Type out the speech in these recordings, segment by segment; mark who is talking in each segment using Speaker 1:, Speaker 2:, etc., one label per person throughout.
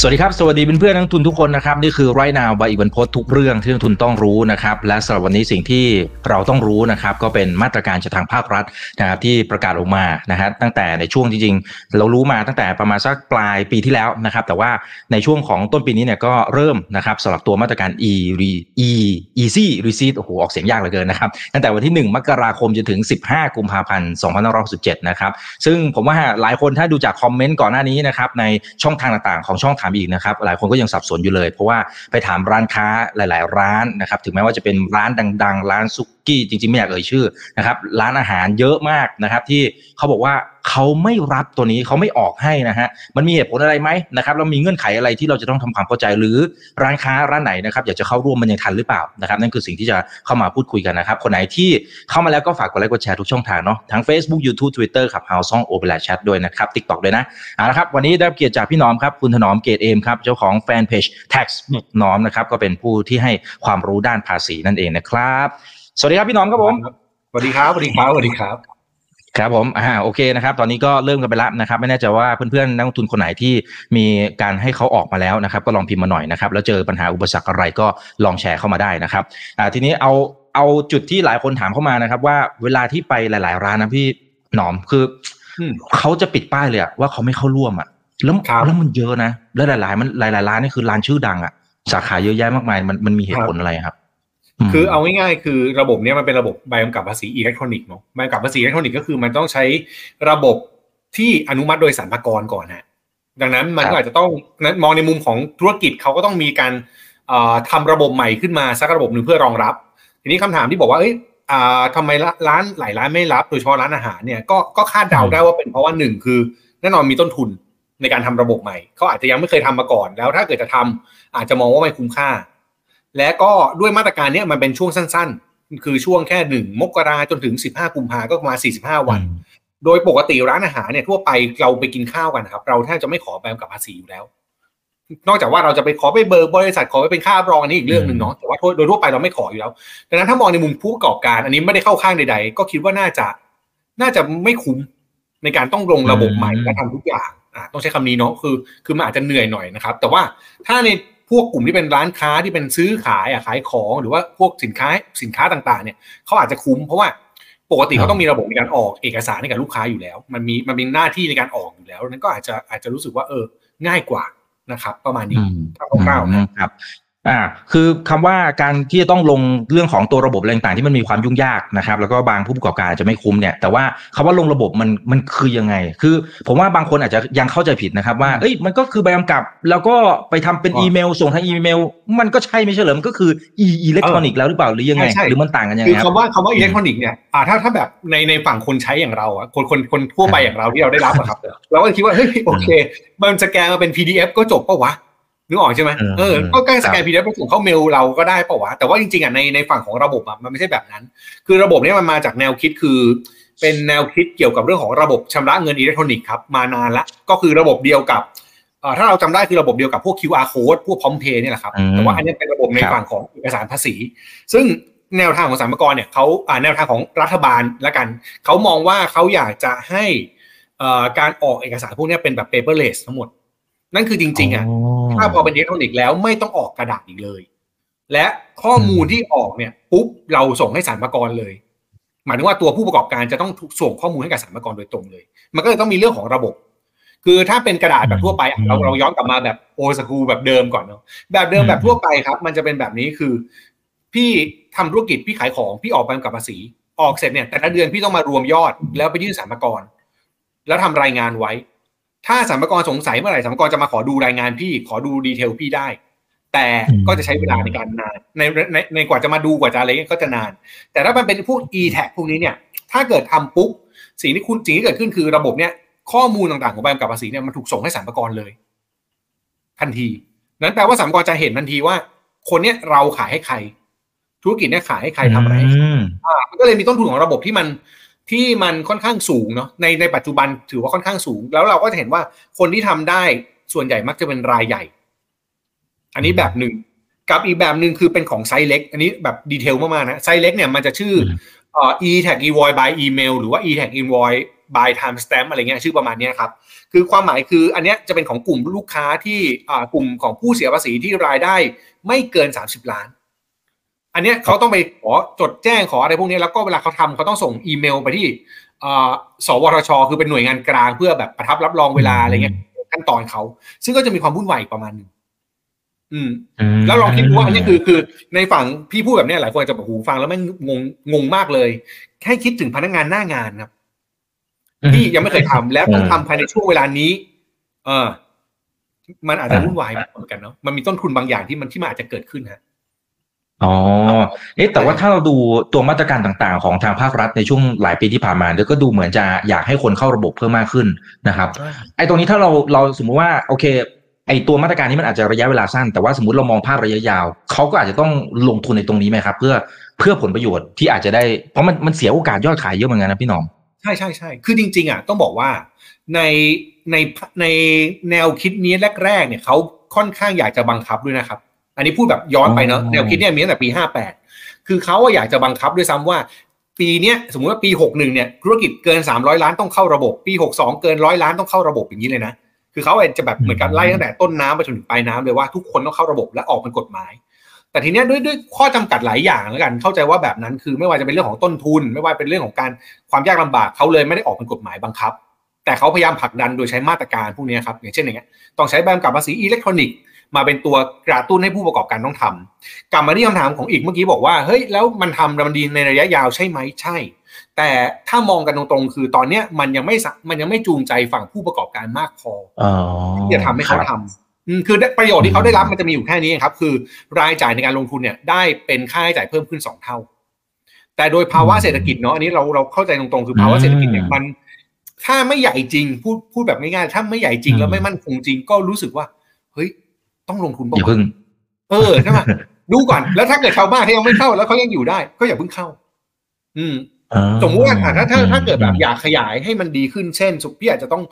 Speaker 1: สวัสดีครับ สวัสดีเพื่อนๆนักทุนทุกคนนะครับ นี่คือไรนาวบอีวันพศทุกเรื่องที่นักทุนต้องรู้นะครับ และสำหรับวันนี้สิ่งที่เราต้องรู้นะครับ ก็เป็นมาตรการจากทางภาครัฐนะครับที่ประกาศออกมานะฮะตั้งแต่ในช่วงจริงๆ เรารู้มาตั้งแต่ประมาณสักปลายปีที่แล้วนะครับ แต่ว่าในช่วงของต้นปีนี้เนี่ยก็เริ่มนะครับสำหรับตัวมาตรการ e e easy receipt โอ้โหออกเสียงยากเหลือเกินนะครับตั้งแต่วันที่ 1 มกราคมจนถึง 15 กุมภาพันธ์2567นะครับซึ่งผมว่าหลายคนถ้าดูจากคอมเมนต์ก่อนหน้านี้นะครับในช่องทางต่างๆ ของช่องถาามอีกนะครับหลายคนก็ยังสับสนอยู่เลย เพราะว่าไปถามร้านค้าหลาย ๆ ร้านนะครับถึงแม้ว่าจะเป็นร้านดัง ๆ ร้านซุป กี้จริงๆ ไม่อยากเอ่ยชื่อนะครับร้านอาหารเยอะมากนะครับที่เขาบอกว่าเขาไม่รับตัวนี้เขาไม่ออกให้นะฮะมันมีเหตุผลอะไรไหมนะครับแล้วมีเงื่อนไขอะไรที่เราจะต้องทำความเข้าใจหรือร้านค้าร้านไหนนะครับอยากจะเข้าร่วมมันยังทันหรือเปล่านะครับนั่นคือสิ่งที่จะเข้ามาพูดคุยกันนะครับคนไหนที่เข้ามาแล้วก็ฝากกดไลค์กดแชร์ทุกช่องทางเนาะทั้ง Facebook YouTube Twitter ครับ House Song o p e r a Chat ด้วยนะครับ TikTok ด้วยนะเอาละครับวันนี้ได้เกียรติจากพี่น้อมครับคุณถนอมเกตเอมครับเจ้าของแฟนเพจ Tax น้อมนะครับก็เป็นผู้ที่ให้ความรู้ด้านภาษีนั่นเองนะครับ สวัสดีครับพี่น้อมครับผม
Speaker 2: สวัสดีครับสวัสดีครับสวัสดีครับ
Speaker 1: ครับผมอ่าโอเคนะครับ ตอนนี้ก็เริ่มกันไปแล้วนะครับ ไม่แน่ใจว่าเพื่อนๆนักลงทุนคนไหนที่มีการให้เขาออกมาแล้วนะครับ ก็ลองพิมพ์มาหน่อยนะครับ แล้วเจอปัญหาอุปสรรคอะไรก็ลองแชร์เข้ามาได้นะครับอ่าทีนี้เอาเอาจุดที่หลายคนถามเข้ามานะครับ ว่าเวลาที่ไปหลาย ๆ ร้านนะพี่หนอมคืออ
Speaker 2: ม
Speaker 1: เขาจะปิดป้ายเลยอะว่าเขาไม่เข้าร่วมอะแล้ว
Speaker 2: ครับ
Speaker 1: แล้วมันเยอะนะแล้วหลาย ๆ มันหลาย ๆ ร้านนี่คือร้านชื่อดังอะสาขาเยอะแยะมากมายมันมันมีเหตุผลอะไรครับม
Speaker 2: คือเอาง่ายๆคือระบบเนี้ยมันเป็นระบบใบกำกับภาษีอิเล็กทรอนิกส์เนาะใบกำกับภาษีอิเล็กทรอนิกส์ก็คือมันต้องใช้ระบบที่อนุมัติโดยสรรพากรก่อนฮะดังนั้นมัน
Speaker 1: ครับ
Speaker 2: ก็อาจจะต้องนั้นมองในมุมของธุรกิจเขาก็ต้องมีการเอ่อทำระบบใหม่ขึ้นมาสักระบบหนึ่งเพื่อรองรับ ทีนี้คำถามที่บอกว่าเอ้ยอ่าทำไมร้านหลายร้านไม่รับ โดยเฉพาะร้านอาหารเนี่ยก็ก็คาดเดาได้ว่าเป็นเพราะว่าหนึ่งคือแน่นอนมีต้นทุนในการทำระบบใหม่เขาอาจจะยังไม่เคยทำมาก่อน แล้วถ้าเกิดจะทำอาจจะมองว่าไม่คุ้มค่า และก็ด้วยมาตรการเนี้ยมันเป็นช่วงสั้น ๆ คือช่วงแค่หนึ่งมกราจนถึงสิบห้ากุมภาก็ประมาณสี่สิบห้าวัน โดยปกติร้านอาหารเนี่ยทั่วไปเราไปกินข้าวกันนะครับ เราแทบจะไม่ขอใบกำกับภาษีอยู่แล้ว นอกจากว่าเราจะไปขอไปเบิกบริษัทขอไปเป็นค่ารับรองอันนี้อีกเรื่องหนึ่งเนาะแต่ว่าโดยทั่วไปเราไม่ขออยู่แล้วดังนั้นถ้ามองในมุมผู้ประกอบการอันนี้ไม่ได้เข้าข้างใด ๆ ก็คิดว่าน่าจะน่าจะไม่คุ้มในการต้องลงระบบใหม่
Speaker 1: อืม
Speaker 2: และทำทุกอย่างอะต้องใช้คำนี้เนาะคือ คือมันอาจจะเหนื่อยหน่อยนะครับ แต่ว่าถ้าใน พวกกลุ่มที่เป็นร้านค้าที่เป็นซื้อขายอะขายของหรือว่าพวกสินค้าสินค้าต่างๆ เนี่ยเขาอาจจะคุ้มเพราะว่าปกติเขาต้องมีระบบในการออกเอกสารให้กับลูกค้าอยู่แล้ว มันมีมันมีหน้าที่ในการออกอยู่แล้วนั้นก็อาจจะอาจจะรู้สึกว่าเออ ง่ายกว่านะครับ ประมาณนี้
Speaker 1: อืม
Speaker 2: คร่าวๆนะ
Speaker 1: ครับ อ่าคือคำว่าการที่จะต้องลงเรื่องของตัวระบบอะไรต่างๆที่มันมีความยุ่งยากนะครับ แล้วก็บางผู้ประกอบการอาจจะไม่คุ้มเนี่ย แต่ว่าคำว่าลงระบบมันมันคือยังไง คือ ผมว่าบางคนอาจจะยังเข้าใจผิดนะครับว่าเอ้ยมันก็คือใบกำกับ แล้วก็ไปทำเป็น
Speaker 2: อ๋ออี
Speaker 1: อีเมล ส่งทางอีเมล มันก็ใช่ไม่ใช่เหรอมันก็คืออีอิเล็กทรอนิกส์แล้วหรือเปล่าหรือยังไง
Speaker 2: ใช่ใช่
Speaker 1: หรือมันต่างกันยังไง
Speaker 2: คื
Speaker 1: ไง
Speaker 2: อ
Speaker 1: ครับ
Speaker 2: คำว่าคำว่าอิเล็กทรอนิกส์เนี่ยอ่าถ้าถ้าแบบในในฝั่งคนใช้อย่างเราอะคนคนคนทั่วไปอย่างเราที่เราได้รับอะครับเราก็คิดว่าเฮ้ยโอเค มันสแกนมาเป็น PDF ก็จบปะวะ นึกออกใช่ไหม
Speaker 1: เออ
Speaker 2: เออก็แค่สแก
Speaker 1: ครับ
Speaker 2: PDF ไปส่งเข้าเมลเราก็ได้ปะวะ แต่ว่าจริงๆอะในในฝั่งของระบบอะมันไม่ใช่แบบนั้น คือระบบเนี้มันมาจากแนวคิดคือ เป็นแนวคิดเกี่ยวกับเรื่องของระบบชำระเงินอิเล็กทรอนิกส์ครับมานานละก็คือระบบเดียวกับเอ่อถ้าเราจำได้คือระบบเดียวกับพวก QR code พวกพร้อมเพย์เนี่ยแหละครับ
Speaker 1: อืม
Speaker 2: แต่ว่าอันนี้เป็นระบบใน
Speaker 1: ครับ
Speaker 2: ฝั่งของเอกสารภาษี ซึ่งแนวทางของสรรพากรเนี่ยเขาอ่าแนวทางของรัฐบาลละกัน เขามองว่าเขาอยากจะให้เอ่อการออกเอกสารพวกเนี้ยเป็นแบบ paperless ทั้งหมด นั่นคือจริง ๆอะถ้าพอเป็นอิเล็กทรอนิกส์แล้วไม่ต้องออกกระดาษอีกเลย และข้อมูลที่ออกเนี่ยปุ๊บเราส่งให้สรรพากรเลย หมายถึงว่าตัวผู้ประกอบการจะต้องถูกส่งข้อมูลให้กับสรรพากรโดยตรงเลย มันก็เลยต้องมีเรื่องของระบบ คือถ้าเป็นกระดาษแบบทั่วไปอะเราเราย้อนกลับมาแบบโอสคูแบบเดิมก่อนเนาะแบบเดิมแบบทั่วไปครับ มันจะเป็นแบบนี้คือ พี่ทำธุรกิจพี่ขายของพี่ออกใบกำกับภาษีออกเสร็จเนี่ยแต่ละเดือนพี่ต้องมารวมยอดแล้วไปยื่นสรรพากรแล้วทำรายงานไว้ ถ้าสรรพากรสงสัยเมื่อไหร่สรรพากรจะมาขอดูรายงานพี่ ขอดูดีเทลพี่ได้ แต่
Speaker 1: อืม
Speaker 2: ก็จะใช้เวลาในการนานในในในกว่าจะมาดูกว่าจะอะไรเงี้ยก็จะนาน แต่ถ้ามันเป็นพวก e t a g พวกนี้เนี่ย ถ้าเกิดทำปุ๊บสิ่งที่คุณสิ่งที่เกิดขึ้นคือระบบเนี่ยข้อมูลต่างๆของใบกำกับภาษีเนี่ยมันถูกส่งให้สรรพากรเลย ทันที นั้นแปลว่าสรรพากรจะเห็นทันทีว่า คนเนี้ยเราขายให้ใคร ธุรกิจเนี่ยขายให้ใครทำอะไรให้ใคร
Speaker 1: ม
Speaker 2: อ่ามันก็เลยมีต้นทุนของระบบที่มัน ที่มันค่อนข้างสูงเนาะในในปัจจุบันถือว่าค่อนข้างสูง แล้วเราก็จะเห็นว่าคนที่ทำได้ส่วนใหญ่มักจะเป็นรายใหญ่ อันนี้แบบหนึ่งกับอีกแบบหนึ่งคือเป็นของไซส์เล็ก อันนี้แบบ detail มากๆนะไซส์เล็กเนี่ยมันจะชื่อ
Speaker 1: ม
Speaker 2: เอ่อ e-Tax invoice by email หรือว่า e-Tax invoice by timestamp อะไรเงี้ยชื่อประมาณเนี้ยครับ คือความหมายคืออันเนี้ยจะเป็นของกลุ่มลูกค้าที่อ่ากลุ่มของผู้เสียภาษีที่รายได้ไม่เกิน 30 ล้าน อันเนี้ยเขาต้องไปขอจดแจ้งขออะไรพวกเนี้ยแล้วก็เวลาเขาทำเขาต้องส่งอีเมลไปที่อ่าสวทช คือเป็นหน่วยงานกลางเพื่อแบบประทับรับรองเวลาอะไรเงี้ยขั้นตอนเขา ซึ่งก็จะมีความวุ่นวายอีกประมาณหนึงอืม
Speaker 1: ม
Speaker 2: แล้วลองคิดดูว่าอันนี้คือคือ ในฝั่งพี่พูดแบบเนี้ยหลายคนอาจจะแบบหูฟังแล้วแม่งงงงงมากเลยให้คิดถึงพนักงานหน้างานครับ ที่ยังไม่เคยทำแล้วต้องทำภายในช่วงเวลานี้ เออมันอาจจะวุ่นวายเหมือนกันเนาะมันมีต้นทุนบางอย่างที่มันที่มันอาจจะเกิดขึ้นฮะ
Speaker 1: อ๋อ เอ๊ะแต่ว่าถ้าเราดูตัวมาตรการต่างๆ ของทางภาครัฐในช่วงหลายปีที่ผ่านมาเนี่ยก็ดูเหมือนจะอยากให้คนเข้าระบบเพิ่มมากขึ้นนะครับ ไอ้ตรงนี้ถ้าเราเราสมมุติว่าโอเค ไอ้ตัวมาตรการนี้มันอาจจะระยะเวลาสั้น แต่ว่าสมมติเรามองภาพระยะยาว เขาก็อาจจะต้องลงทุนในตรงนี้ไหมครับ เพื่อเพื่อผลประโยชน์ที่อาจจะได้ เพราะมันมันเสียโอกาสยอดขายเยอะเหมือนกันนะพี่หน้อง
Speaker 2: ใช่ใช่ใช่คือจริง ๆอะต้องบอกว่าในในในแนวคิดนี้แรกๆเนี่ยเขาค่อนข้างอยากจะบังคับด้วยนะครับ อันนี้พูดแบบย้อนไปเนาะ
Speaker 1: อ๋อ
Speaker 2: แนวคิดเนี่ยมีตั้งแต่ปีห้าแปดคือเขาอะอยากจะบังคับด้วยซ้ำว่า ปีเนี้ยสมมุติว่าปีหกหนึ่งเนี่ยธุรกิจเกินสามร้อยล้านต้องเข้าระบบ ปีหกสองเกินร้อยล้านต้องเข้าระบบอย่างนี้เลยนะคือเขาจะแบบเหมือนกับไล่ตั้งแต่ต้นน้ำไปจนถึงปลายน้ำเลยว่าทุกคนต้องเข้าระบบและออกเป็นกฎหมาย แต่ทีเนี้ยด้วยด้วยข้อจำกัดหลายอย่างแล้วกันเข้าใจว่าแบบนั้นคือไม่ว่าจะเป็นเรื่องของต้นทุน ไม่ว่าเป็นเรื่องของการความยากลำบากเขาเลยไม่ได้ออกเป็นกฎหมายบังคับ แต่เขาพยายามผลักดันโดยใช้มาตรการพวกนี้ครับอย่างเช่นอย่างเงี้ยต้องใช้ใบกำกับภาษีอิเล็กทรอนิกส์ มาเป็นตัวกระตุ้นให้ผู้ประกอบการต้องทำกลับมาที่คำถามของอีกเมื่อกี้บอกว่าเฮ้ยแล้วมันทำแล้วมันดีในระยะยาวใช่ไหมใช่ แต่ถ้ามองกันตรงๆ คือตอนเนี้ยมันยังไม่สะมันยังไม่จูงใจฝั่งผู้ประกอบการมากพอ
Speaker 1: อ๋อ
Speaker 2: ที่จะทำให้เขา
Speaker 1: ครับ
Speaker 2: ทำอืมคือได้ประโยชน์ที่เขาได้รับมันจะมีอยู่แค่นี้ครับ คือรายจ่ายในการลงทุนเนี่ยได้เป็นค่าใช้จ่ายเพิ่มขึ้นสองเท่า แต่โดยภาวะเศรษฐกิจเนาะอันนี้เราเราเข้าใจตรงๆ คือภาวะเศรษฐกิจเนี่ยมัน ถ้าไม่ใหญ่จริงพูดพูดแบบง่ายๆถ้าไม่ใหญ่จริงแล้วไม่มั่นคงจริงก็รู้สึกว่า เฮ้ย ต้องลงทุน
Speaker 1: อย่า
Speaker 2: บ้าง
Speaker 1: เพิ่ง
Speaker 2: เออใช่ไหมดูก่อนแล้วถ้าเกิดชาวบ้านที่ยังไม่เข้าแล้วเขายังอยู่ได้ ก็อย่าเพิ่งเข้า อืม
Speaker 1: อ่า
Speaker 2: สมมติว่าอะถ้าถ้าถ้าเกิดแบบ
Speaker 1: อืม
Speaker 2: อยากขยายให้มันดีขึ้นเช่น สุพี่อาจจะต้อง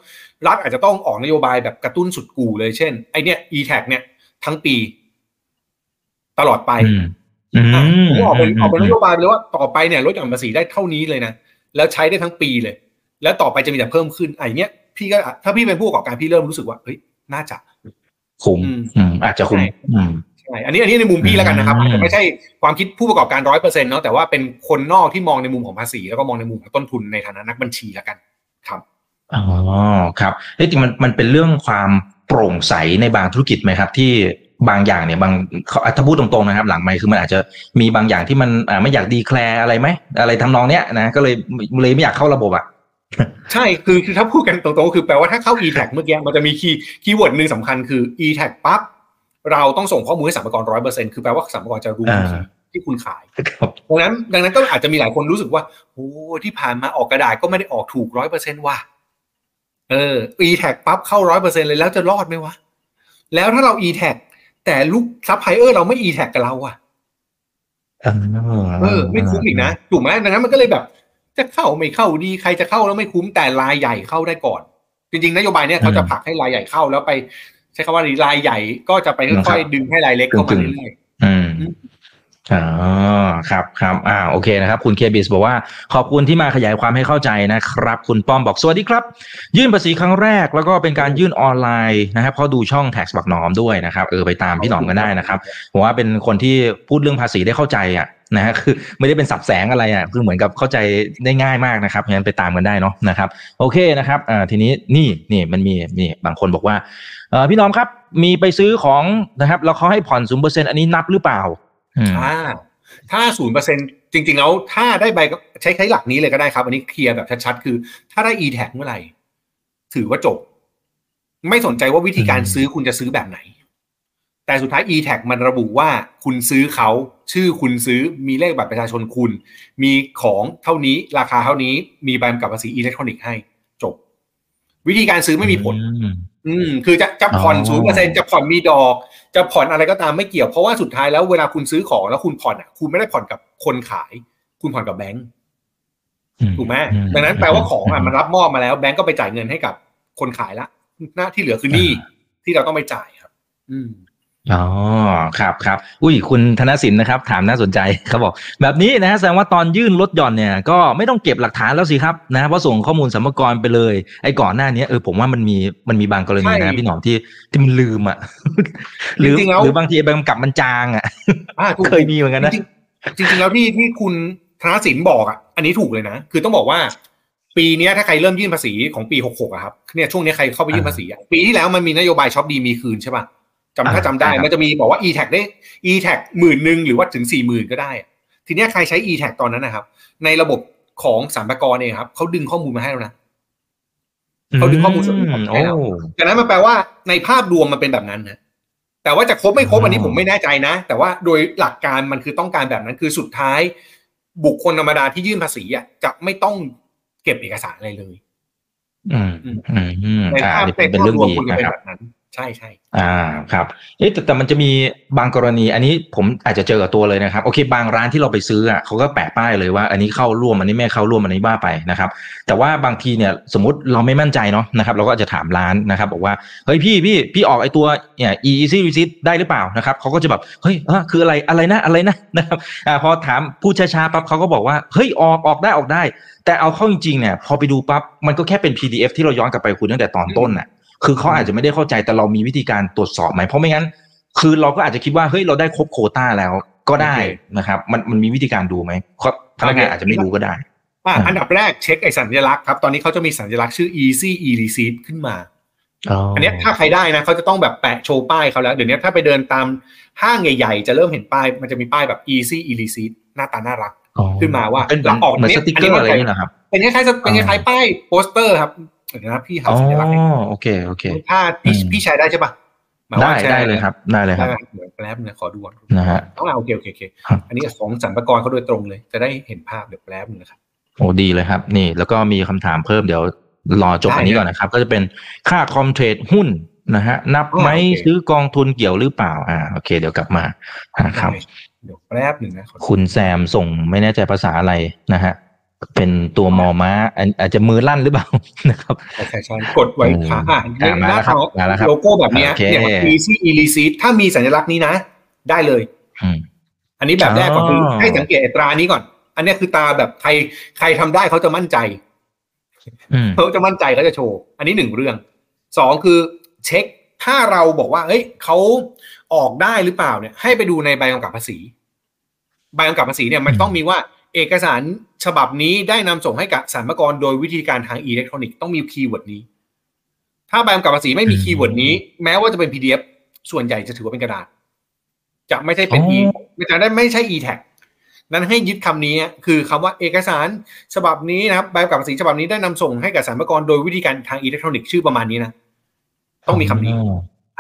Speaker 2: รัฐอาจจะต้องออกนโยบายแบบกระตุ้นสุดกู่เลยเช่นไอเนี้ย e-tag เนี่ย ทั้งปี ตลอดไป
Speaker 1: อืมอืม
Speaker 2: อะผมออกเป็น
Speaker 1: ม
Speaker 2: ออกเป็นนโยบายไปเลยว่าต่อไปเนี่ยลดหย่อนภาษีได้เท่านี้เลยนะแล้วใช้ได้ทั้งปีเลย แล้วต่อไปจะมีแต่เพิ่มขึ้นไอะอย่างเงี้ยพี่ก็ถ้าพี่เป็นผู้ประกอบการพี่เริ่มรู้สึกว่าเฮ้ยน่าจะ
Speaker 1: คุ้ม
Speaker 2: อืม
Speaker 1: อืมอาจจะคุ้ม
Speaker 2: ใช่
Speaker 1: อืม
Speaker 2: ใช่อันนี้อันนี้ในมุมพี่แล้วกันนะครับ
Speaker 1: อืม
Speaker 2: อาจจะไม่ใช่ความคิดผู้ประกอบการร้อยเปอร์เซ็นต์เนาะแต่ว่าเป็นคนนอกที่มองในมุมของภาษี แล้วก็มองในมุมของต้นทุนในฐานะนักบัญชีแล้วกันครับ
Speaker 1: อ๋อครับเอ้ยจริงมันมันเป็นเรื่องความโปร่งใสในบางธุรกิจไหมครับ ที่บางอย่างเนี่ยบางเขาถ้าพูดตรงๆนะครับ หลังไม่คือมันอาจจะมีบางอย่างที่มันอ่าไม่อยาก declare อะไรไหมอะไรทำนองเนี้ยนะก็เลยเลยไม่อยากเข้าระบบอะ
Speaker 2: ใช่คือคือถ้าพูดกันตรงๆคือแปลว่าถ้าเข้า e-Tax เมื่อกี้มันจะมี key keyword หนึ่งสำคัญคือ e-tag ปั๊บเราต้องส่งข้อมูลให้สรรพากรร้อยเปอร์เซ็นคือแปลว่าสรรพากรจะรู้
Speaker 1: อ่า
Speaker 2: ที่คุณขาย
Speaker 1: ครับ
Speaker 2: ดังนั้นดังนั้นก็อาจจะมีหลายคนรู้สึกว่าโอ้ที่ผ่านมาออกกระดาษก็ไม่ได้ออกถูกร้อยเปอร์เซ็นต์ว่ะเออ e-tag ปั๊บเข้าร้อยเปอร์เซ็นเลยแล้วจะรอดไหมวะแล้วถ้าเรา e-tag แต่ลูกซัพพลายเออร์เราไม่ e-tag กับเราอะ
Speaker 1: เออ
Speaker 2: เออไม่คุ้มอีกนะถูกไหมดังนั้นมันก็เลยแบบ จะเข้าไม่เข้าดีใครจะเข้าแล้วไม่คุ้มแต่รายใหญ่เข้าได้ก่อน จริงๆ นโยบายเนี่ยเขาจะผลักให้รายใหญ่เข้าแล้วไป ใช้คำว่ารายใหญ่ก็จะไปค่อยๆดึงให้รายเล็กเข้ามาเรื่อย
Speaker 1: อืม อ๋อครับครับอ่าโอเคนะครับ คุณเคบิสบอกว่าขอบคุณที่มาขยายความให้เข้าใจนะครับ คุณป้อมบอกสวัสดีครับ ยื่นภาษีครั้งแรกแล้วก็เป็นการยื่นออนไลน์นะครับเพราะดูช่อง tax บักหนอมด้วยนะครับเออไปตามพี่หนอมกันได้นะครับผมว่าเป็นคนที่พูดเรื่องภาษีได้เข้าใจอะนะฮะคือไม่ได้เป็นสับแสงอะไรอะคือเหมือนกับเข้าใจได้ง่ายมากนะครับเพราะฉะนั้นไปตามกันได้เนาะนะครับ โอเคนะครับอ่าทีนี้นี่นี่มันมีนี่บางคนบอกว่าเออพี่หนอมครับมีไปซื้อของนะครับแล้วเขาให้ผ่อนศูนเปอร์เซ็นอันนี้นับหรือเปล่า อืม
Speaker 2: ๆอ่าถ้าศูนย์เปอร์เซ็นจริง ๆ แล้ว ถ้าได้ใบใช้ใช้หลักนี้เลยก็ได้ครับ อันนี้ clear แบบชัดๆ คือ ถ้าได้ e-Tax เมื่อไหร่ ถือว่าจบ ไม่สนใจว่าวิธีการ
Speaker 1: อืม
Speaker 2: ซื้อคุณจะซื้อแบบไหน แต่สุดท้าย e-tag มันระบุว่าคุณซื้อเขาชื่อคุณซื้อมีเลขบัตรประชาชนคุณ มีของเท่านี้ราคาเท่านี้มีใบกำกับภาษีอิเล็กทรอนิกส์ให้ จบ วิธีการซื้อไม่มีผล
Speaker 1: อืม
Speaker 2: อืมคือจะจะผ่อน
Speaker 1: อ๋
Speaker 2: ศูนย์เปอร์เซ็น
Speaker 1: อ
Speaker 2: จะผ่อนมีดอก จะผ่อนอะไรก็ตามไม่เกี่ยวเพราะว่าสุดท้ายแล้วเวลาคุณซื้อของแล้วคุณผ่อนอะคุณไม่ได้ผ่อนกับคนขาย คุณผ่อนกับแบงก์ถูกไหมดังนั้นแปลว่าของอะมันรับมอบมาแล้วแบงก์ก็ไปจ่ายเงินให้กับคนขายละหน้าที่เหลือคือหนี้ที่เราต้องไปจ่ายครับ อืม
Speaker 1: อ๋อครับครับอุ้ยคุณธนสินนะครับ ถามน่าสนใจเขาบอก แบบนี้นะฮะแสดงว่าตอนยื่นลดหย่อนเนี่ย ก็ไม่ต้องเก็บหลักฐานแล้วสิครับนะเพราะส่งข้อมูลสัมภาระไปเลย ไอ้ก่อนหน้านี้เออผมว่ามันมีมันมีบางกรณีนะพี่หนอมที่ที่มันลืมอะหรือ
Speaker 2: จริงๆแล้ว
Speaker 1: หรือบางทีใบกำกับมันจางอะ
Speaker 2: อ่าถูก
Speaker 1: เคยมีเหมือนกันนะ
Speaker 2: จริงๆจริงๆแล้วที่ที่คุณธนสินบอกอะอันนี้ถูกเลยนะ คือต้องบอกว่า ปีเนี้ยถ้าใครเริ่มยื่นภาษีของปีหกหกอะครับเนี่ยช่วงเนี้ยใครเข้าไปยื่นภาษีอะปีที่แล้วมันมีนโยบายช็อปดีมีคืนใช่ป่ะ จำถ้าจำได้
Speaker 1: อ่าใช่ครับ
Speaker 2: มันจะมีบอกว่า e tag ได้ e tag หมื่นหนึ่งหรือว่าถึงสี่หมื่นก็ได้อะทีเนี้ยใครใช้ e tag ตอนนั้นนะครับ ในระบบของสรรพากรเองครับเขาดึงข้อมูลมาให้แล้วนะเขาดึงข้อมูลส่วนนี้ออกมาให้
Speaker 1: โอ้
Speaker 2: เราจากนั้นมันแปลว่าในภาพรวมมันเป็นแบบนั้นนะแต่ว่าจะครบไม่ครบ
Speaker 1: อ๋ออั
Speaker 2: อันนี้ผมไม่แน่ใจนะ แต่ว่าโดยหลักการมันคือต้องการแบบนั้นคือสุดท้าย บุคคลธรรมดาที่ยื่นภาษีอะจะไม่ต้องเก็บเอกสารอะไรเลย
Speaker 1: อืมอืมอืม
Speaker 2: ใน
Speaker 1: อ่า
Speaker 2: ภาพ
Speaker 1: นี่
Speaker 2: ใน
Speaker 1: เป็น
Speaker 2: ภา
Speaker 1: เรื่
Speaker 2: พ
Speaker 1: อง
Speaker 2: รวม
Speaker 1: ดี
Speaker 2: ควรจะ
Speaker 1: นะ
Speaker 2: เป็น
Speaker 1: ครับ
Speaker 2: แบบนั้น ใช่ใช่
Speaker 1: อ่าครับเอ๊ะแต่แต่มันจะมีบางกรณี อันนี้ผมอาจจะเจอกับตัวเลยนะครับโอเค บางร้านที่เราไปซื้ออะเขาก็แปะป้ายเลยว่า อันนี้เข้าร่วมอันนี้ไม่เข้าร่วมอันนี้บ้าไปนะครับ แต่ว่าบางทีเนี่ยสมมติเราไม่มั่นใจเนาะนะครับ เราก็อาจจะถามร้านนะครับ บอกว่าเฮ้ยพี่พี่พี่ออกไอตัวเนี่ย easy receipt ได้หรือเปล่านะครับเขาก็จะแบบเฮ้ยอะคืออะไรอะไรนะอะไรนะนะครับอ่าพอถามพูดช้าๆปั๊บเขาก็บอกว่าเฮ้ยออกออกได้ออกได้ แต่เอาเข้าจริงๆเนี่ยพอไปดูปั๊บมันก็แค่เป็น PDF ที่เราย้อนกลับไปคุยตั้งแต่ตอนต้นน่ะ คือเขาอาจจะไม่ได้เข้าใจแต่เรามีวิธีการตรวจสอบไหมเพราะไม่งั้น คือเราก็อาจจะคิดว่าเฮ้ยเราได้ครบโควต้าแล้วก็ได้นะครับ มันมันมีวิธีการดูไหมเพราะพนักงานอาจจะไม่รู้ก็ได้
Speaker 2: อะ
Speaker 1: อ่า
Speaker 2: อันดับแรกเช็คไอ้สัญลักษณ์ครับ ตอนนี้เขาจะมีสัญลักษณ์ชื่อ easy e receipt ขึ้นมาอันเนี้ยถ้าใครได้นะเขาจะต้องแบบแปะโชว์ป้ายเขาแล้ว เดี๋ยวนี้ถ้าไปเดินตามห้างใหญ่ ๆ จะเริ่มห็นป้าย มันจะมีป้ายแบบ easy e receipt หน้าตาน่ารัก ขึ้นมาว่า
Speaker 1: เป็นเหมือน
Speaker 2: เราออก
Speaker 1: เหมือน
Speaker 2: เนี่
Speaker 1: ส
Speaker 2: ย
Speaker 1: ติก
Speaker 2: อัน
Speaker 1: เก
Speaker 2: นี้
Speaker 1: อร์
Speaker 2: มัน
Speaker 1: อะไรอย่างเงี้ยเหรอครับ
Speaker 2: เป็นคล้ายๆเป็นคล้ายๆป้ายโปสเตอร์ครับ เดี๋ยวนะพี่หา
Speaker 1: อ๋อ
Speaker 2: สัญลักษณ์ให้
Speaker 1: โอเคโอเค
Speaker 2: ถ้าพี่
Speaker 1: อืม
Speaker 2: พี่แชร์ได้ใช่ปะหมาย
Speaker 1: ได้
Speaker 2: ว่าแชร์
Speaker 1: ได้เลยครับได้เลยค
Speaker 2: ได้
Speaker 1: รับ
Speaker 2: ไหมเดี๋ยวแป๊บนึงนะขอดูก่อน
Speaker 1: นะฮะ
Speaker 2: ต้องเอาโอเคโอเคโอเค
Speaker 1: ครับ
Speaker 2: อันนี้ของสรรพากรเขาโดยตรงเลย จะได้เห็นภาพเดี๋ยวแป๊บนึงนะครับ
Speaker 1: โอ้ดีเลยครับ นี่แล้วก็มีคำถามเพิ่มเดี๋ยวรอจบ
Speaker 2: ได้
Speaker 1: อันนี้ก่อนนะครับ ก็จะเป็นค่าคอมเทรดหุ้นนะฮะ นับไหม
Speaker 2: อ่าโอเค
Speaker 1: ซื้อกองทุนเกี่ยวหรือเปล่า อ่าโอเค เดี๋ยวกลับมานะครับ
Speaker 2: ได้เดี๋ยวแป๊บหนึ่งนะขอดู
Speaker 1: คุณแซมส่งไม่แน่ใจภาษาอะไรนะฮะ เป็นตัวมอม้าอันอาจจะมือลั่นหรือเปล่านะครับ
Speaker 2: ใช่ใช่ใช่กดไว้ค่ะอะ
Speaker 1: อ่ามาแล้วครับมาแล้วครับ
Speaker 2: โลโก้แบบเนี้ย
Speaker 1: โอเค
Speaker 2: เนี่ย easy e receipt ถ้ามีสัญลักษณ์นี้นะ ได้เลย
Speaker 1: อืม
Speaker 2: อันนี้แบบแรกก่อนคือ
Speaker 1: อ๋อ
Speaker 2: ให้สังเกตไอ้ตรานี้ก่อน อันเนี้ยคือตาแบบใครใครทำได้เขาจะมั่นใจ
Speaker 1: อืม
Speaker 2: เขาจะมั่นใจเขาจะโชว์ อันนี้หนึ่งเรื่องสองคือเช็คถ้าเราบอกว่า เฮ้ยเขาออกได้หรือเปล่าเนี่ย ให้ไปดูในใบกำกับภาษี ใบกำกับภาษีเนี่ยมัน
Speaker 1: อืม
Speaker 2: ต้องมีว่า เอกสารฉบับนี้ได้นำส่งให้กับสรรพากรโดยวิธีการทางอิเล็กทรอนิกส์ต้องมี keyword นี้ ถ้าใบกำกับภาษีไม่มี keyword นี้ แม้ว่าจะเป็น PDF ส่วนใหญ่จะถือว่าเป็นกระดาษ จะไม่ใช่เป็น e ไม่จะได้ไม่ใช่ e-Tax นั้นให้ยึดคำนี้คือคำว่าเอกสารฉบับนี้นะครับใบกำกับภาษีฉบับนี้ได้นำส่งให้กับสรรพากรโดยวิธีการทางอิเล็กทรอนิกส์ชื่อประมาณนี้นะต้องมีคำนี้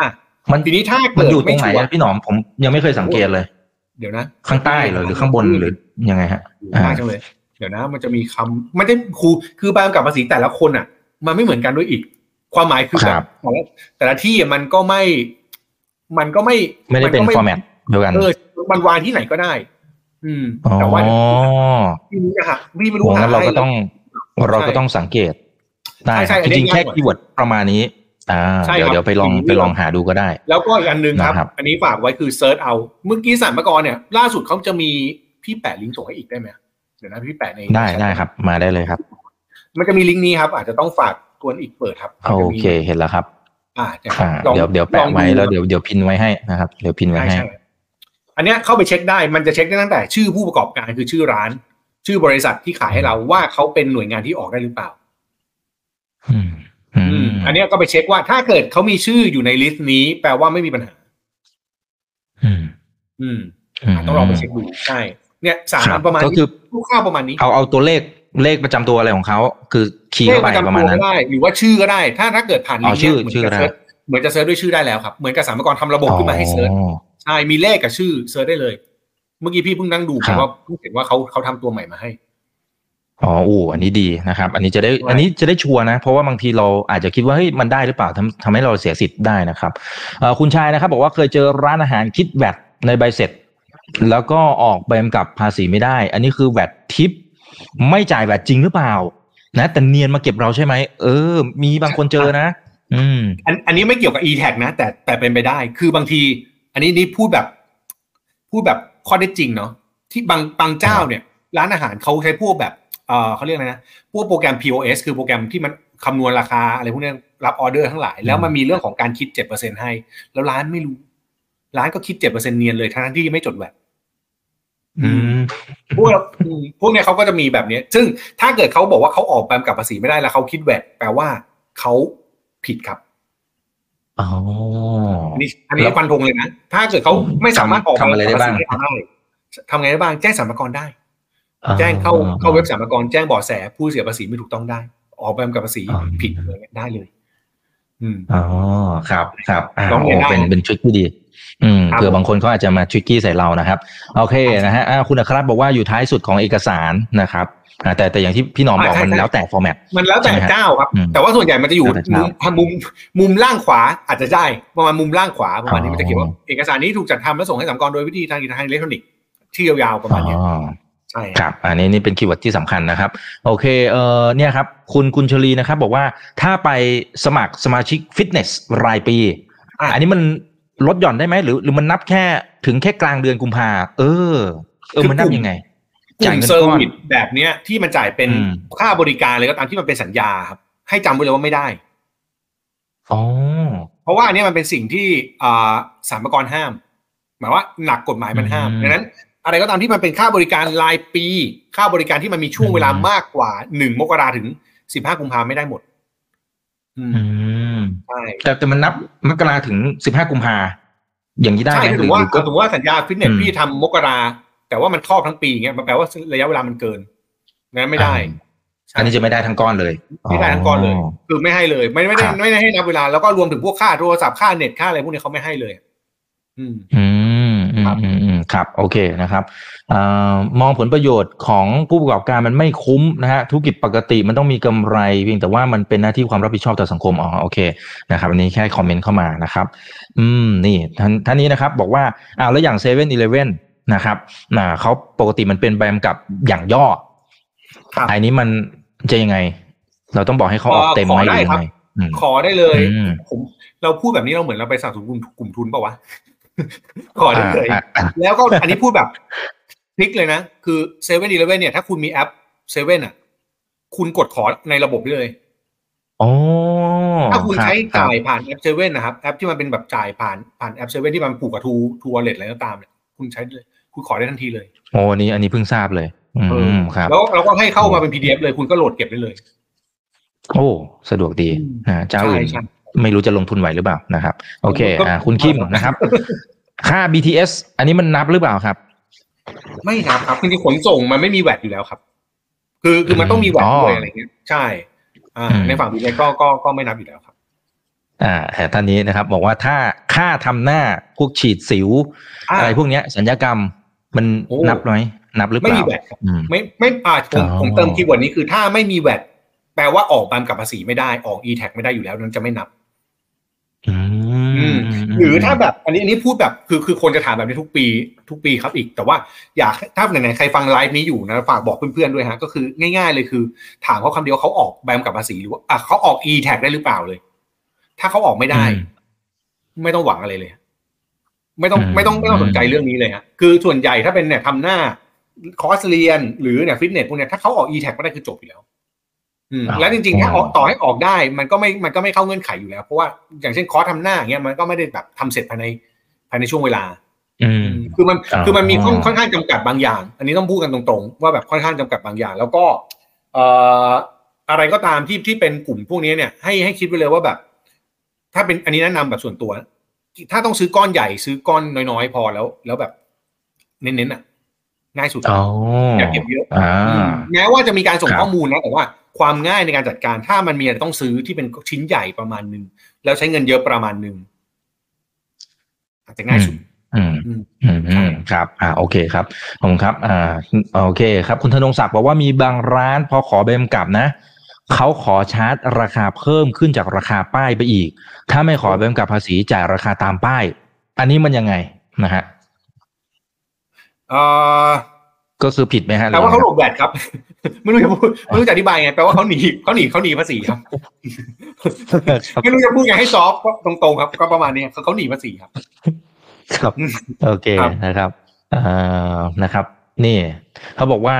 Speaker 2: อะ
Speaker 1: มัน
Speaker 2: ทีนี้ถ้า
Speaker 1: มัน
Speaker 2: เกิด
Speaker 1: อยู่ตร
Speaker 2: ไม่
Speaker 1: งไหน
Speaker 2: sure
Speaker 1: อะพี่หนอมผมยังไม่เคยสังเกตเลย
Speaker 2: เดี๋ยวนะ
Speaker 1: ข้างใต้เหรอหรือข้างบนหรือยังไงฮะ
Speaker 2: อยู่ข้างจังเลย เดี๋ยวนะ มันจะมีคำไม่ได้ครูคือใบกำกับภาษีแต่ละคนอะ มันไม่เหมือนกันด้วยอีก ความหมายคือ
Speaker 1: ค
Speaker 2: แบ
Speaker 1: รั
Speaker 2: บบแต่ละแต่ละที่อะมันก็ไม่ มันก็ไม่
Speaker 1: ไม่ได้เป็น
Speaker 2: ก็
Speaker 1: ฟอร์แมตเดียวกัน
Speaker 2: เออมันวางที่ไหนก็ได้ อืม
Speaker 1: อ๋อ
Speaker 2: แต่ว่าพี่ไม่รู้จะหาพี่ไม่รู้
Speaker 1: โหงั้นเราก็
Speaker 2: ให้
Speaker 1: ต้อง เราก็ต้องสังเกตได้
Speaker 2: ใช่ใช่
Speaker 1: จริงๆ
Speaker 2: อันนี้
Speaker 1: แค่
Speaker 2: ง่ายกว่า
Speaker 1: คีย์เวิร์ดประมาณนี้ อ่า
Speaker 2: ใช่
Speaker 1: เดี๋ยว
Speaker 2: ครับ
Speaker 1: เดี๋ยวไปลอง
Speaker 2: ทีนี้
Speaker 1: ไปลองหาดูก็ได้
Speaker 2: แล้วก็อีกอันหนึ่งครับ
Speaker 1: นะครับ
Speaker 2: อันนี้ฝากไว้คือ search เอาเมื่อกี้สรรพากรเนี่ย ล่าสุดเขาจะมีพี่แปะลิงก์ส่งให้อีกได้ไหมเดี๋ยวนะพี่แปะใน
Speaker 1: ได้ได้ครับ มาได้เลยครับ
Speaker 2: มันจะมีลิงก์นี้ครับ อาจจะต้องฝากกวนอีกเปิดครับ
Speaker 1: โอเคเห็นแล้วครับ
Speaker 2: อ่าเนี่ย
Speaker 1: อ่า
Speaker 2: ลอง
Speaker 1: เดี๋ยวเดี๋ยวแปะไว้
Speaker 2: ลอง
Speaker 1: แล้วเดี๋ยวเดี๋ยว pin ไว้ให้นะครับเดี๋ยว pin ไว้
Speaker 2: ใช่
Speaker 1: ให้
Speaker 2: ใช่อันเนี้ยเข้าไปเช็คได้มันจะเช็คได้ตั้งแต่ ชื่อผู้ประกอบการคือชื่อร้าน ชื่อบริษัทที่ขายให้เราว่าเขาเป็นหน่วยงานที่ออกได้หรือเปล่า
Speaker 1: อืม อื
Speaker 2: อืม
Speaker 1: ม
Speaker 2: อันเนี้ยก็ไปเช็คว่าถ้าเกิดเขามีชื่ออยู่ในลิสต์นี้ แปลว่าไม่มีปัญหา
Speaker 1: อืม
Speaker 2: อืม
Speaker 1: ม
Speaker 2: ต้องลองไปเช็คดูใช่เนี่ยสาม
Speaker 1: ค
Speaker 2: อั
Speaker 1: รับ
Speaker 2: นประมาณ
Speaker 1: ก็
Speaker 2: นี้
Speaker 1: คือ
Speaker 2: คร่าวๆประมาณนี้
Speaker 1: เอาเอาตัวเลขเลขประจำตัวอะไรของเขาคือคีย์
Speaker 2: เลข
Speaker 1: เข้า
Speaker 2: ป
Speaker 1: ไประ
Speaker 2: จำ
Speaker 1: ประมา
Speaker 2: ตั
Speaker 1: ณ
Speaker 2: ว
Speaker 1: นั้
Speaker 2: ก็
Speaker 1: น
Speaker 2: ได้หรือว่าชื่อก็ได้ ถ้าถ้าเกิดผ่าน
Speaker 1: อ๋
Speaker 2: ลิ
Speaker 1: อง
Speaker 2: ก์
Speaker 1: ชื่
Speaker 2: เนี่ย
Speaker 1: อ
Speaker 2: เหมือน
Speaker 1: ชื่อก็ได้
Speaker 2: จะเซิร์ชเหมือนจะเซิร์ชด้วยชื่อได้แล้วครับเหมือนกับสามกรทำระบบขึ้นมาให้เซิร์ช
Speaker 1: อ๋อ
Speaker 2: ใช่มีเลขกับชื่อเซิร์ชได้เลย เมื่อกี้พี่เพิ่งนั่งดู
Speaker 1: ครับ
Speaker 2: ว่าเพิ่งเห็นว่าเขาเขาทำตัวใหม่มาให้
Speaker 1: อ๋ออู้อันนี้ดีนะครับ อันนี้จะได้
Speaker 2: ใช่
Speaker 1: อันนี้จะได้ชัวร์นะ เพราะว่าบางทีเราอาจจะคิดว่าเฮ้ยมันได้หรือเปล่าทำทำให้เราเสียสิทธิ์ได้นะครับเอ่อคุณชายนะครับ บอกว่าเคยเจอร้านอาหารคิดแวดในใบเสร็จ แล้วก็ออกใบกำกับภาษีไม่ได้ อันนี้คือแวดทิป ไม่จ่ายแวดจริงหรือเปล่า นะแต่เนียนมาเก็บเราใช่ไหมเออ มีบางคนเจอนะ อืม
Speaker 2: อันอันนี้ไม่เกี่ยวกับ e tag นะ แต่แต่เป็นไปได้ คือบางที อันนี้นี่พูดแบบ พูดแบบข้อได้จริงเนาะที่บางบางเจ้าเนี่ย ร้านอาหารเขาใช้พวกแบบ เออเขาเรียกอะไรนะพวกโปรแกรม POS คือโปรแกรมที่มันคำนวณราคาอะไรพวกนี้รับออเดอร์ทั้งหลาย แล้วมันมีเรื่องของการคิดเจ็ดเปอร์เซ็นให้ แล้วร้านไม่รู้ ร้านก็คิดเจ็ดเปอร์เซ็นเนียนเลยทั้งที่ไม่จด VAT
Speaker 1: อืม
Speaker 2: พวกอืมพวกเนี้ยเขาก็จะมีแบบเนี้ย ซึ่งถ้าเกิดเขาบอกว่าเขาออกใบกำกับภาษีไม่ได้แล้วเขาคิด VAT แปลว่าเขาผิดครับ
Speaker 1: อ๋อ
Speaker 2: อันนี้อันนี้ฟันธงเลยนะ ถ้าเกิดเขาไม่สามารถออก
Speaker 1: ทำอะไรได้บ้าง
Speaker 2: ภษีได้ทำไงได้บ้าง แจ้งสรรพากรได้ แจ้งเข้าเข้าเว็บสรรพากรแจ้งเบาะแสผู้เสียภาษีไม่ถูกต้องได้ ออกแบบกับภาษีผิดอะไรเงี้ยได้เลยอืม
Speaker 1: อ๋อครับครับอ่า
Speaker 2: ร้องเรี
Speaker 1: โอ้
Speaker 2: ยนได้
Speaker 1: เป็นเป็นทริคที่ดี อืม
Speaker 2: ครับ
Speaker 1: เผื่อบางคนเขาอาจจะมาทริกกี้ใส่เรานะครับ โอเคนะฮะอ่าคุณอัครรัตน์บอกว่าอยู่ท้ายสุดของเอกสารนะครับอ่าแต่แต่อย่างที่พี่หนอมบอกมันแล้วแต่ฟอร์แมต
Speaker 2: มันแล้วแต่
Speaker 1: ใช่ไหมฮะ
Speaker 2: เจ้าครับ
Speaker 1: อืม
Speaker 2: แต่ว่าส่วนใหญ่มันจะอยู่
Speaker 1: แล้วแต่
Speaker 2: มุ
Speaker 1: เจ้า
Speaker 2: มมุมมุมล่างขวาอาจจะได้ประมาณมุมล่างขวาประมาณนี้
Speaker 1: อ๋อ
Speaker 2: มันจะเขียนว่าเอกสารนี้ถูกจัดทำและส่งให้สรรพากรโดยวิธีทางทางอิเล็กทรอนิกส์ที่ยาวๆประมาณเนี้ย
Speaker 1: อ๋อ
Speaker 2: ใช่
Speaker 1: ครับ อันนี้นี่เป็น keyword ที่สำคัญนะครับ โอเคเอ่อเนี่ยครับ คุณกุญชลีนะครับ บอกว่าถ้าไปสมัครสมาชิกฟิตเนสรายปี
Speaker 2: อะ
Speaker 1: อันนี้มันลดหย่อนได้ไหมหรือหรือมันนับแค่ถึงแค่กลางเดือนกุมภาเออ เออมันนับยังไง
Speaker 2: กลุ่
Speaker 1: จ่าย
Speaker 2: ม
Speaker 1: เงิน
Speaker 2: เซอร์
Speaker 1: ก้อน
Speaker 2: วิสแบบเนี้ย ที่มันจ่ายเป็น
Speaker 1: อืม
Speaker 2: ค่าบริการเลยก็ตามที่มันเป็นสัญญาครับ ให้จำไว้เลยว่าไม่ได้
Speaker 1: อ๋อ
Speaker 2: เพราะว่าอันเนี้ยมันเป็นสิ่งที่อ่าสรรพากรห้าม หมายว่าหนักกฎหมายมันห้าม
Speaker 1: อืม
Speaker 2: ดังนั้น อะไรก็ตามที่มันเป็นค่าบริการรายปี ค่าบริการที่มันมีช่วงเวลา
Speaker 1: อืม
Speaker 2: มากกว่าหนึ่งมกราถึงสิบห้ากุมภาไม่ได้หมดอืม
Speaker 1: อืม
Speaker 2: ใช่
Speaker 1: แต่แต่มันนับมกราถึงสิบห้ากุมภาอย่างนี้ได้
Speaker 2: ใช่
Speaker 1: ไหม
Speaker 2: คือ
Speaker 1: ห
Speaker 2: ถื
Speaker 1: รือ
Speaker 2: อว่า
Speaker 1: หรือก็
Speaker 2: ถือว่าสัญญาฟิตเนส
Speaker 1: อืม
Speaker 2: พี่ทำมกราแต่ว่ามันครอบทั้งปีเงี้ยมันแปลว่าระยะเวลามันเกินงั้นไม่ได้
Speaker 1: อันนี้จะไม่ได้ทั้งก้อนเลย
Speaker 2: ไม่ได้ทั้งก้อนเลย คือไม่ให้เลย ไม่ไม่ได้
Speaker 1: ครับ
Speaker 2: ไม่ได้ให้นับเวลาแล้วก็รวมถึงพวกค่าโทรศัพท์ค่าเน็ตค่าอะไรพวกนี้เขาไม่ให้เลย อืม
Speaker 1: อืมอืม
Speaker 2: ครับ
Speaker 1: อืมอืมครับโอเคนะครับอามองผลประโยชน์ของผู้ประกอบการมันไม่คุ้มนะฮะธุรกิจปกติมันต้องมีกำไรเพียงแต่ว่ามันเป็นหน้าที่ความรับผิดชอบต่อสังคมอ๋อโอเคนะครับอันนี้แค่ comment เข้ามานะครับอืมนี่ท่านท่านนี้นะครับบอกว่าอ้าวแล้วอย่างเซเว่นอีเลฟเว่นนะครับนะเขาปกติมันเป็นใบกำกับอย่างย่อ
Speaker 2: ครับ
Speaker 1: อันนี้มันจะยังไง เราต้องบอกให้เขาออกเต็มไหม
Speaker 2: ขอ
Speaker 1: ห
Speaker 2: ได้
Speaker 1: รือยั
Speaker 2: ครับ
Speaker 1: งไงอืม
Speaker 2: ขอได้เลย
Speaker 1: อืม
Speaker 2: ผมเราพูดแบบนี้เราเหมือนเราไปสนับสนุนกลุ่มกลุ่มทุนเปล่าวะ ขอได้เลย
Speaker 1: อ่าอ่า
Speaker 2: แล้วก็อันนี้พูดแบบพลิกเลยนะ คือเซเว่นอีเลฟเว่นเนี่ย ถ้าคุณมีแอปเซเว่นอะ คุณกดขอในระบบได้เลย
Speaker 1: อ๋อ
Speaker 2: ถ้าคุณใช้
Speaker 1: รับ
Speaker 2: จ่ายผ่านแอปเซเว่นนะครับ แอปที่มันเป็นแบบจ่ายผ่านผ่านแอปเซเว่นที่มันผูกกับทรูทรูวอลเล็ตอะไรก็ตามเนี่ยคุณใช้เลย คุณขอได้ทันทีเลย
Speaker 1: โอ้อันนี้อันนี้เพิ่งทราบเลยอื
Speaker 2: เออ
Speaker 1: มครับ
Speaker 2: แล้วเราก็ให้เข้ามาเป็น PDF เลย คุณก็โหลดเก็บได้เลย
Speaker 1: โอ้ สะดวกดี
Speaker 2: อืม
Speaker 1: อ่าเจ้าอื่น
Speaker 2: ใช่ใช่
Speaker 1: ไม่รู้จะลงทุนไหวหรือเปล่านะครับ โอเค
Speaker 2: ก็
Speaker 1: อ่าคุณคิมนะครับ ค่า BTS อันนี้มันนับหรือเปล่าครับ
Speaker 2: ไม่นับครับจริงๆขนส่งมันไม่มีแวดอยู่แล้วครับ คือคือมันต้องมีแวด
Speaker 1: อ๋อ
Speaker 2: ด้วยอะไรเงี้ยใช่ อ่า
Speaker 1: อืม
Speaker 2: ในฝั่งบีเก็ก็ก็ไม่นับอยู่แล้วครับ
Speaker 1: อ่าแต่ท่านนี้นะครับ บอกว่าถ้าค่าทำหน้าพวกฉีดสิว
Speaker 2: อ่า
Speaker 1: อะไรพวกเนี้ย สัญญกรรมมัน
Speaker 2: โอ้
Speaker 1: นับไหมนับหรือเป
Speaker 2: ไม่
Speaker 1: ล่า
Speaker 2: มีแวดครับ
Speaker 1: อืม
Speaker 2: ไม่ไม่อ่าผม
Speaker 1: อ๋อ
Speaker 2: ผมเติมคีย์เวิร์ดนี้คือถ้าไม่มีแวดแปลว่าออกบามกับภาษีไม่ได้ออก e tag ไม่ได้อยู่แล้วนั้นจะไม่นับ
Speaker 1: อื
Speaker 2: อื
Speaker 1: ม
Speaker 2: ม หรือถ้าแบบอันนี้อันนี้พูดแบบคือคือคนจะถามแบบนี้ทุกปีทุกปีครับอีก แต่ว่าอยากถ้าไหนๆใครฟังไลฟ์นี้อยู่นะฝากบอกเพื่อนๆด้วยฮะก็คือง่าย ๆ เลยคือ ถามเขาคำเดียวเขาออกแบมกับภาษีหรือว่าอะเขาออก e tag ได้หรือเปล่าเลย ถ้าเขาออกไม่ได้ ไม่ต้องหวังอะไรเลย ไม่ต้อง
Speaker 1: อืม
Speaker 2: ไม่ต้องไม่ต้องสนใจเรื่องนี้เลยฮะคือส่วนใหญ่ถ้าเป็นเนี่ยทำหน้าคอร์สเรียนหรือเนี่ยฟิตเนสพวกเนี้ยถ้าเขาออก e tag ก็ได้คือจบอยู่แล้วอืม
Speaker 1: อ๋อ
Speaker 2: แล้วจริงๆถ้าออกต่อให้ออกได้มันก็ไม่มันก็ไม่เข้าเงื่อนไขอยู่แล้ว เพราะว่าอย่างเช่นคอร์สทำหน้าอย่างเงี้ยมันก็ไม่ได้แบบทำเสร็จภายในภายในช่วงเวลา
Speaker 1: อืม
Speaker 2: คือมัน
Speaker 1: อ๋อ
Speaker 2: คือมันมีค่อนค่อนข้างจำกัดบางอย่าง อันนี้ต้องพูดกันตรงๆ ว่าแบบค่อนข้างจำกัดบางอย่าง แล้วก็เอ่ออะไรก็ตามที่ที่เป็นกลุ่มพวกนี้เนี่ยให้ให้คิดไว้เลยว่าแบบ ถ้าเป็นอันนี้แนะนำแบบส่วนตัว ถ้าต้องซื้อก้อนใหญ่ซื้อก้อนน้อยๆ พอแล้ว แล้วแบบ เน้นๆอะ ง่ายสุด
Speaker 1: อ๋อ
Speaker 2: อย่าเก็บเยอะ
Speaker 1: อ่า
Speaker 2: แม้ว่าจะมีการส่ง
Speaker 1: ครับ
Speaker 2: ข้อมูลนะแต่ว่า ความง่ายในการจัดการ ถ้ามันมีอะไรต้องซื้อที่เป็นชิ้นใหญ่ประมาณหนึ่งแล้วใช้เงินเยอะประมาณหนึ่งอาจจะง่ายสุด
Speaker 1: อืม
Speaker 2: อืม
Speaker 1: อืมอืมครับอ่าโอเคครับขอบคุณครับอ่าโอเคครับ คุณธนงศักดิ์บอกว่ามีบางร้านพอขอใบกำกับนะเขาขอชาร์จราคาเพิ่มขึ้นจากราคาป้ายไปอีก ถ้าไม่ขอใบกำกับภาษีจ่ายราคาตามป้าย อันนี้มันยังไงนะฮะ
Speaker 2: เอ่อ
Speaker 1: ก็คือผิดไหมฮะ
Speaker 2: แปลว่าเขาหลบแวดครับไม่รู้จะพูดไม่รู้จะอธิบายไงแปลว่าเขาหนีเขาหนีเขาหนีภาษีครับไม่รู้จะพูดไงให้ซอฟต์ก็ตรงๆครับ ก็ประมาณนี้เขาเขาหนีภาษีครับ
Speaker 1: ครับโอเค
Speaker 2: ครับ
Speaker 1: นะครับอ่านะครับ นี่เขาบอกว่า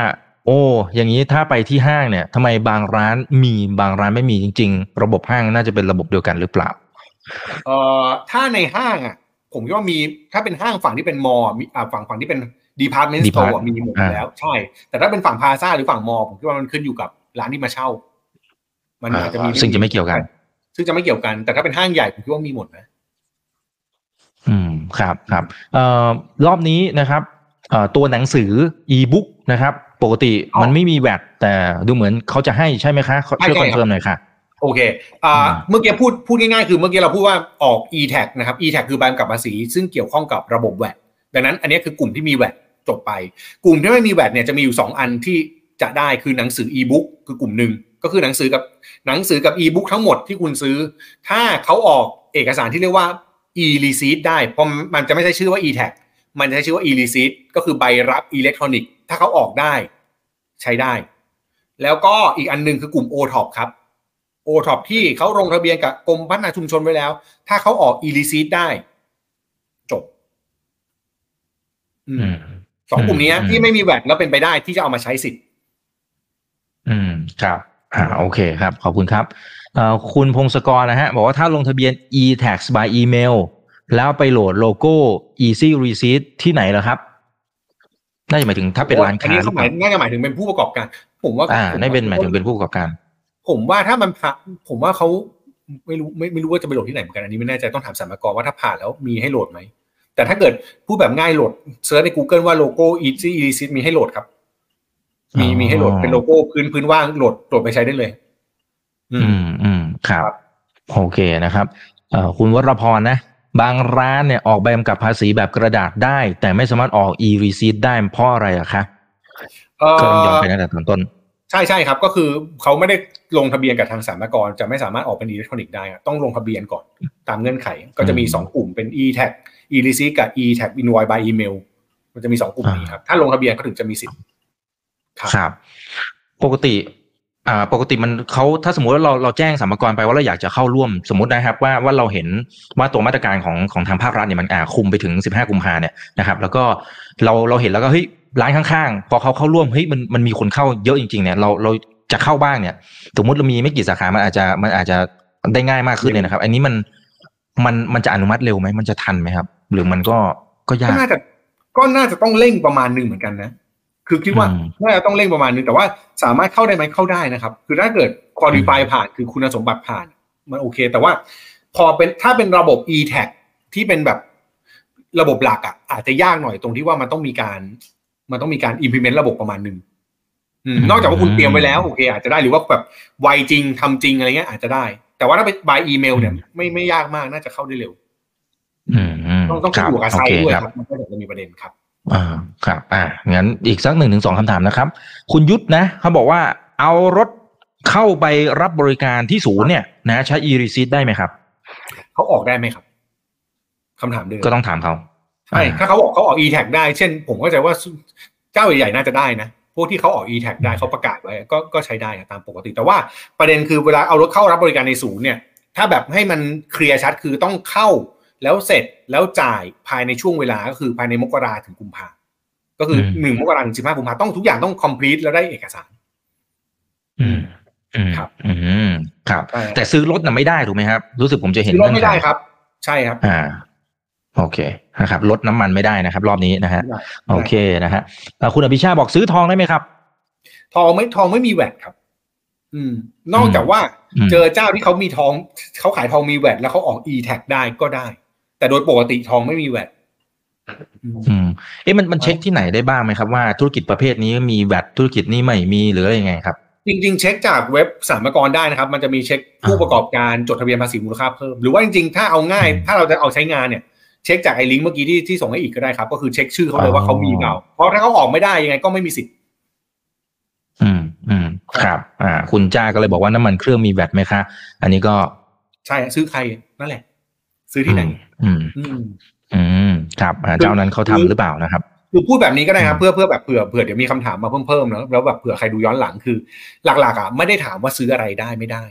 Speaker 1: โอ้ อย่างนี้ถ้าไปที่ห้างเนี่ยทำไมบางร้านมีบางร้านไม่มีจริง ๆ ระบบห้างน่าจะเป็นระบบเดียวกันหรือเปล่า
Speaker 2: เอ่อถ้าในห้างอะ ผมคิดว่ามีถ้าเป็นห้างฝั่งที่เป็น mall มีอ่าฝั่งฝั่งที่เป็น ดีพาร์ตเมนต์สโต
Speaker 1: Depart
Speaker 2: ร์มีหมดอยู่แล้ว ใช่ แต่ถ้าเป็นฝั่งพาซาหรือฝั่ง mall ผมคิดว่ามันขึ้นอยู่กับร้านที่มาเช่า มันอาจจะมี
Speaker 1: ซึ่งจะไม่เกี่ยวกัน
Speaker 2: ซึ่งจะไม่เกี่ยวกัน แต่ถ้าเป็นห้างใหญ่ผมคิดว่ามีหมดนะ
Speaker 1: อืมครับครับเอ่อรอบนี้นะครับเอ่อตัวหนังสืออีบุ๊กนะครับ ปกติ
Speaker 2: อ๋อ
Speaker 1: มันไม่มี VAT แต่ดูเหมือนเขาจะให้ใช่ไหมคะขอ
Speaker 2: ใช่
Speaker 1: ช่วย
Speaker 2: ใช่
Speaker 1: confirm หน่อยค่ะ
Speaker 2: โอเคอ่า
Speaker 1: อืม
Speaker 2: เมื่อกี้พูดพูดง่ายๆ คือเมื่อกี้เราพูดว่าออก e-tag นะครับ e-tag คือใบกำกับภาษี ซึ่งเกี่ยวข้องกับระบบแวดดังนั้นอันนี้คือกลุ่มที่มีแวด จบไป กลุ่มที่ไม่มีแวดเนี่ยจะมีอยู่ 2 อันที่จะได้คือหนังสือ e-book คือกลุ่มหนึ่งก็คือหนังสือกับหนังสือกับ e-book ทั้งหมดที่คุณซื้อ ถ้าเขาออกเอกสารที่เรียกว่า e-receipt ได้เพราะมันจะไม่ใช่ชื่อว่า e-tag มันจะใช้ชื่อว่า e-receipt ก็คือใบรับอิเล็กทรอนิกส์ถ้าเขาออกได้ใช้ได้ แล้วก็อีกอันหนึงคือกลุ่ม OTOP ครับโอท็อปที่เขาลงทะเบียนกับกรมพัฒนาชุมชนไว้แล้ว ถ้าเขาออก e-Receipt ได้ จบ อื
Speaker 1: อืม
Speaker 2: สองกลุ่มนี้
Speaker 1: อืม
Speaker 2: ที่ไม่มี VAT แล้วเป็นไปได้ที่จะเอามาใช้สิทธิ์
Speaker 1: อืมครับ อ่า โอเคครับ ขอบคุณครับเอ่อคุณพงศกรนะฮะ บอกว่าถ้าลงทะเบียน e-tax by email แล้วไปโหลดโลโก้ easy receipt ที่ไหนเหรอครับ น่าจะหมายถึงถ้าเป็นร้าน
Speaker 2: อั
Speaker 1: ค้า
Speaker 2: นี้
Speaker 1: หรื
Speaker 2: เขา
Speaker 1: อ
Speaker 2: ห
Speaker 1: เป
Speaker 2: มาย
Speaker 1: ล่า
Speaker 2: น่าจะหมายถึงเป็นผู้ประกอบการ ผมว่า
Speaker 1: อ่าน่าเป็นหมายถึงเป็นผู้ประกอบการ
Speaker 2: ผมว่าถ้ามันผ่านผมว่าเขาไม่รู้ไม่ไม่รู้ว่าจะไปโหลดที่ไหนเหมือนกันอันนี้ไม่แน่ใจต้องถามสรรพากรว่าถ้าผ่านแล้วมีให้โหลดไหม แต่ถ้าเกิดพูดแบบง่ายโหลดเซิร์ชใน Google ว่าโลโก้ Easy Receipt มีให้โหลดครับ มี
Speaker 1: อ๋อ
Speaker 2: มีให้โหลดเป็นโลโก้พื้นพื้นว่างโหลดโหลดไปใช้ได้เลย อื
Speaker 1: อื
Speaker 2: ม
Speaker 1: มอืมครับ โอเคนะครับเอ่อคุณวรพรนะ บางร้านเนี่ยออกใบกำกับภาษีแบบกระดาษได้ แต่ไม่สามารถออก e-receipt ได้เพราะอะไรอะคะ
Speaker 2: เอ่อ
Speaker 1: ก็ต้องย้อนไปตั้งแต่ตอนต้น
Speaker 2: ใช่ใช่ครับ ก็คือเขาไม่ได้ลงทะเบียนกับทางสรรพากรจะไม่สามารถออกเป็นอิเล็กทรอนิกส์ได้อะต้องลงทะเบียนก่อนตามเงื่อนไข ก็จะมี
Speaker 1: อืม
Speaker 2: สองกลุ่มเป็น e-tag e-receipt กับ e-tag invoice by email มันจะมีสองกลุ่มนี้ครับ ถ้าลงทะเบียนก็ถึงจะมีสิทธิ์ครับ
Speaker 1: ครับ ปกติอ่าปกติมันเขาถ้าสมมติว่าเราเราแจ้งสรรพากรไปว่าเราอยากจะเข้าร่วมสมมตินะครับว่าว่าเราเห็นว่าตัวมาตรการของของทางภาครัฐเนี่ยมันอ่าคุมไปถึง 15 กุมภาเนี่ยนะครับ แล้วก็เราเราเห็นแล้วก็เฮ้ยร้านข้างๆ พอเขาเข้าร่วมเฮ้ยมันมันมีคนเข้าเยอะจริง ๆเนี่ยเราเราจะเข้าบ้างเนี่ย สมมติเรามีไม่กี่สาขามันอาจจะมันอาจจะได้ง่ายมากขึ้นเลยนะครับ อันนี้มันมันมันจะอนุมัติเร็วไหมมันจะทันไหมครับ หรือมันก็ก็ยา
Speaker 2: ก็
Speaker 1: ก
Speaker 2: น่าจะก็น่าจะต้องเร่งประมาณหนึ่งเหมือนกันนะ คือคิดว่า
Speaker 1: อืม
Speaker 2: น่าจะต้องเร่งประมาณหนึง แต่ว่าสามารถเข้าได้ไหมเข้าได้นะครับ คือถ้าเกิดคุริฟายผ่านคือคุณสมบัติผ่าน มันโอเค แต่ว่าพอเป็นถ้าเป็นระบบ e-tag ที่เป็นแบบระบบหลักอะ อาจจะยากหน่อยตรงที่ว่ามันต้องมีการ มันต้องมีการ implement ระบบประมาณหนึ่งอืม
Speaker 1: อืม
Speaker 2: นอกจากว่าคุณเตรียมไว้แล้วโอเค อาจจะได้หรือว่าแบบไวจริงทำจริงอะไรเงี้ยอาจจะได้ แต่ว่าถ้าเป็น by email เนี่ยไม่ไม่ยากมากน่าจะเข้าได้เร็ว
Speaker 1: อืมอืม
Speaker 2: ต้องต้อง
Speaker 1: ค
Speaker 2: ขึ้น
Speaker 1: รับ
Speaker 2: อยู่กับ
Speaker 1: โอ
Speaker 2: ไซ
Speaker 1: เค
Speaker 2: ต์ด้วย
Speaker 1: ครับ
Speaker 2: ครับมันก็เดี๋ยวจะมีประเด็นครับ
Speaker 1: อ่าครับ อ่างั้นอีกสักหนึ่งถึงสองคำถามนะครับ คุณยุทธนะเขาบอกว่าเอารถเข้าไปรับบริการที่ศูนย์เนี่ยนะใช้ e-receipt ได้ไหมครับ
Speaker 2: เขาออกได้ไหมครับคำถามเดิม
Speaker 1: ก็ต้องถามเขา
Speaker 2: ใช่ถ้าเขาบอกเขาออก e-tag ได้ เช่น ผมก็ใจว่าเจ้าใหญ่ๆน่าจะได้นะพวกที่เขาออก e-tag ได้เขาประกาศไว้ก็ก็ใช้ได้ตามปกติ แต่ว่าประเด็นคือเวลาเอารถเข้ารับบริการในศูนย์เนี่ย ถ้าแบบให้มันเคลียร์ชัดคือต้องเข้า แล้วเสร็จแล้วจ่ายภายในช่วงเวลาก็คือภายในมกราถึงกุมภาก็คือหนึ่งมกราถึงสิบห้ากุมภาต้องทุกอย่างต้อง complete แล้วได้เอกสาร
Speaker 1: อืมอืม
Speaker 2: ครับ
Speaker 1: อืมครับ
Speaker 2: ใช่
Speaker 1: แต่ซื้อรถน่ะไม่ได้ถูกไหมครับ รู้สึกผมจะเห็น
Speaker 2: ซื้อรถไม่ได้
Speaker 1: เงื่อนข
Speaker 2: ครับ ใช่ครับ
Speaker 1: อ่า โอเคนะครับลดน้ำมันไม่ได้นะครับ รอบนี้นะฮะ
Speaker 2: ไม่ได้
Speaker 1: โอเคนะฮะเอ่อคุณอภิชาติบอกซื้อทองได้ไหมครับ
Speaker 2: ทองไม่ทองไม่มีแวดครับ อืม นอกจากว่า
Speaker 1: อืม
Speaker 2: เจอเจ้าที่เขามีทองเขาขายทองมีแวดแล้วเขาออก e-tag ได้ก็ได้ แต่โดยปกติทองไม่มีแวดอืม
Speaker 1: อืมเอ๊ะมันมันเช็คที่ไหนได้บ้างไหมครับว่าธุรกิจประเภทนี้มีแวดธุรกิจนี้ไม่มีหรืออะไรยังไงครับ
Speaker 2: จริง ๆ เช็คจากเว็บสรรพากรได้นะครับ มันจะมีเช็คผู้ประกอบการจดทะเบียนภาษีมูลค่าเพิ่ม หรือว่าจริงๆ ถ้าเอาง่าย
Speaker 1: อืม
Speaker 2: ถ้าเราจะเอาใช้งานเนี่ยเช็คจากไอ้ลิงก์เมื่อกี้ที่ที่ส่งให้อีกก็ได้ครับ ก็คือเช็คชื่อเขาเลยว่าเขามีเปล่าเพราะถ้าเขาออกไม่ได้ยังไงก็ไม่มีสิทธิ์
Speaker 1: อืมอืมครับ อ่า คุณจ้าก็เลยบอกว่าน้ำมันเครื่องมีแวดไหมคะ อันนี้ก็
Speaker 2: ใช่ซื้อใครนั่นแหละ ซื้อที่ไหน
Speaker 1: อืม
Speaker 2: อืม
Speaker 1: อืมครับอ่า
Speaker 2: คือ
Speaker 1: เจ้านั้นเขาทำหรือเปล่านะครับ
Speaker 2: คือพูดแบบนี้ก็ได้ครับ
Speaker 1: อืม
Speaker 2: เพื่อเพื่อแบบเผื่อเผื่อเดี๋ยวมีคำถามมาเพิ่มเพิ่มๆเนอะแล้วแบบเผื่อใครดูย้อนหลังคือ หลักๆอะไม่ได้ถามว่าซื้ออะไรได้ไม่ได้